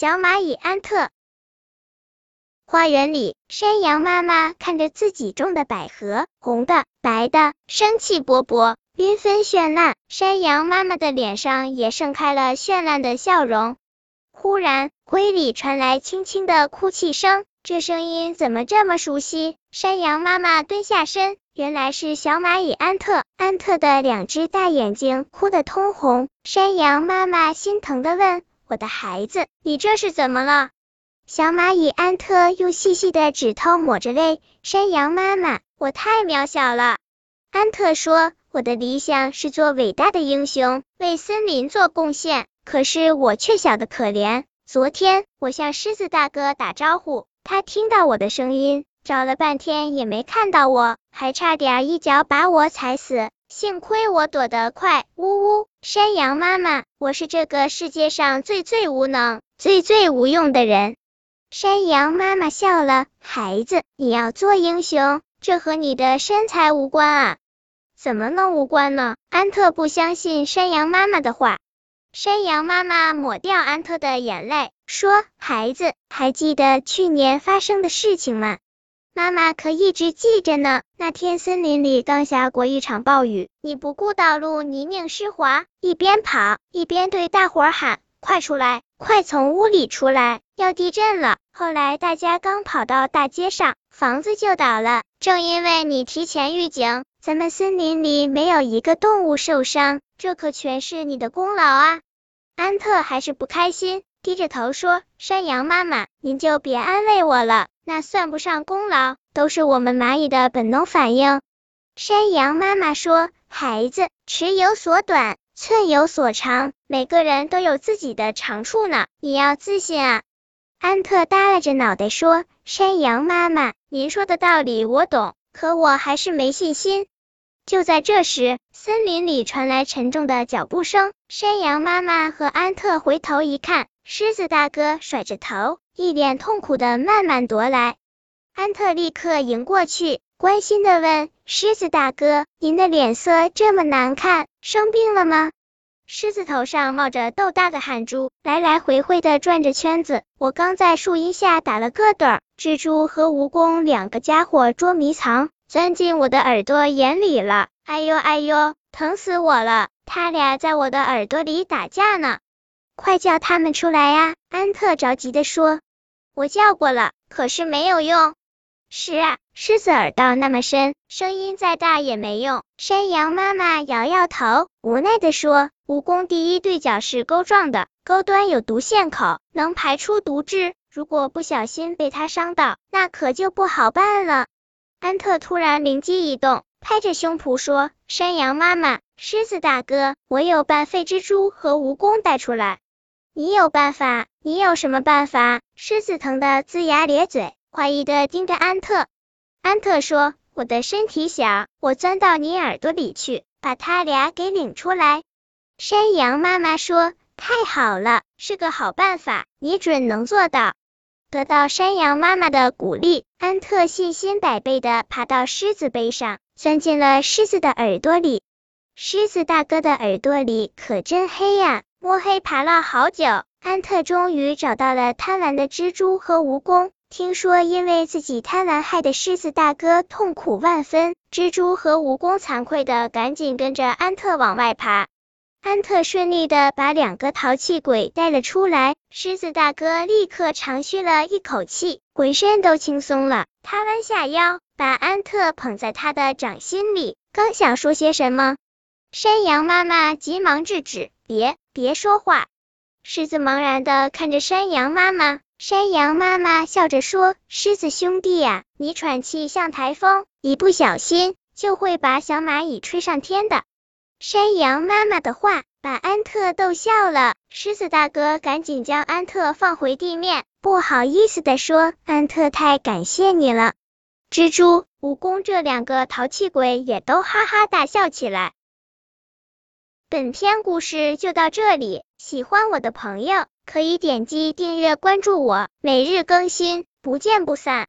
小蚂蚁安特。花园里，山羊妈妈看着自己种的百合，红的、白的，生气勃勃，缤纷绚烂。山羊妈妈的脸上也盛开了绚烂的笑容。忽然，灰里传来轻轻的哭泣声，这声音怎么这么熟悉？山羊妈妈蹲下身，原来是小蚂蚁安特。安特的两只大眼睛哭得通红。山羊妈妈心疼的问：“我的孩子，你这是怎么了？”小蚂蚁安特用细细的指头抹着泪。山羊妈妈，我太渺小了。安特说：“我的理想是做伟大的英雄，为森林做贡献。可是我却小得可怜。昨天我向狮子大哥打招呼，他听到我的声音，找了半天也没看到我，还差点一脚把我踩死。幸亏我躲得快。呜呜，山羊妈妈，我是这个世界上最最无能、最最无用的人。”山羊妈妈笑了，孩子，你要做英雄，这和你的身材无关啊？怎么能无关呢？安特不相信山羊妈妈的话。山羊妈妈抹掉安特的眼泪，说：“孩子，还记得去年发生的事情吗？”妈妈可一直记着呢。那天森林里刚下过一场暴雨，你不顾道路泥泞湿滑，一边跑一边对大伙喊：“快出来，快从屋里出来！”要地震了，后来大家刚跑到大街上，房子就倒了。正因为你提前预警，咱们森林里没有一个动物受伤，这可全是你的功劳啊！安特还是不开心，低着头说：“山羊妈妈，您就别安慰我了，那算不上功劳，都是我们蚂蚁的本能反应。”山羊妈妈说：“孩子，尺有所短，寸有所长，每个人都有自己的长处呢，你要自信啊！”安特耷拉着脑袋说：“山羊妈妈，您说的道理我懂，可我还是没信心。”就在这时，森林里传来沉重的脚步声。山羊妈妈和安特回头一看，狮子大哥甩着头，一脸痛苦的慢慢踱来。安特立刻迎过去，关心的问：“狮子大哥，您的脸色这么难看，生病了吗？”狮子头上冒着豆大的汗珠，来来回回的转着圈子。我刚在树荫下打了个盹，蜘蛛和蜈蚣两个家伙捉迷藏，钻进我的耳朵眼里了。哎呦哎呦，疼死我了！他俩在我的耳朵里打架呢，快叫他们出来呀！安特着急的说。我叫过了，可是没有用。是啊，狮子耳道那么深，声音再大也没用。山羊妈妈摇摇头，无奈的说：“蜈蚣第一对角是钩状的，钩端有毒腺口，能排出毒汁。如果不小心被它伤到，那可就不好办了。”安特突然灵机一动，拍着胸脯说：“山羊妈妈，狮子大哥，我有办废蜘蛛和蜈蚣带出来。你有办法？你有什么办法？”狮子疼得龇牙咧嘴。怀疑的盯着安特，安特说：“我的身体小，我钻到你耳朵里去，把他俩给领出来。”山羊妈妈说：“太好了，是个好办法，你准能做到。”得到山羊妈妈的鼓励，安特信心百倍的爬到狮子背上，钻进了狮子的耳朵里。狮子大哥的耳朵里可真黑呀，摸黑爬了好久，安特终于找到了贪婪的蜘蛛和蜈蚣。听说因为自己贪婪害的狮子大哥痛苦万分，蜘蛛和蜈蚣惭愧的赶紧跟着安特往外爬。安特顺利的把两个淘气鬼带了出来，狮子大哥立刻长吁了一口气，浑身都轻松了。他弯下腰，把安特捧在他的掌心里，刚想说些什么，山羊妈妈急忙制止：“别，别说话。”狮子茫然的看着山羊妈妈。山羊妈妈笑着说：“狮子兄弟呀，你喘气像台风，一不小心就会把小蚂蚁吹上天的。”山羊妈妈的话把安特逗笑了。狮子大哥赶紧将安特放回地面，不好意思的说：“安特太感谢你了。”蜘蛛、蜈蚣这两个淘气鬼也都哈哈大笑起来。本篇故事就到这里，喜欢我的朋友。可以点击订阅关注我，每日更新，不见不散。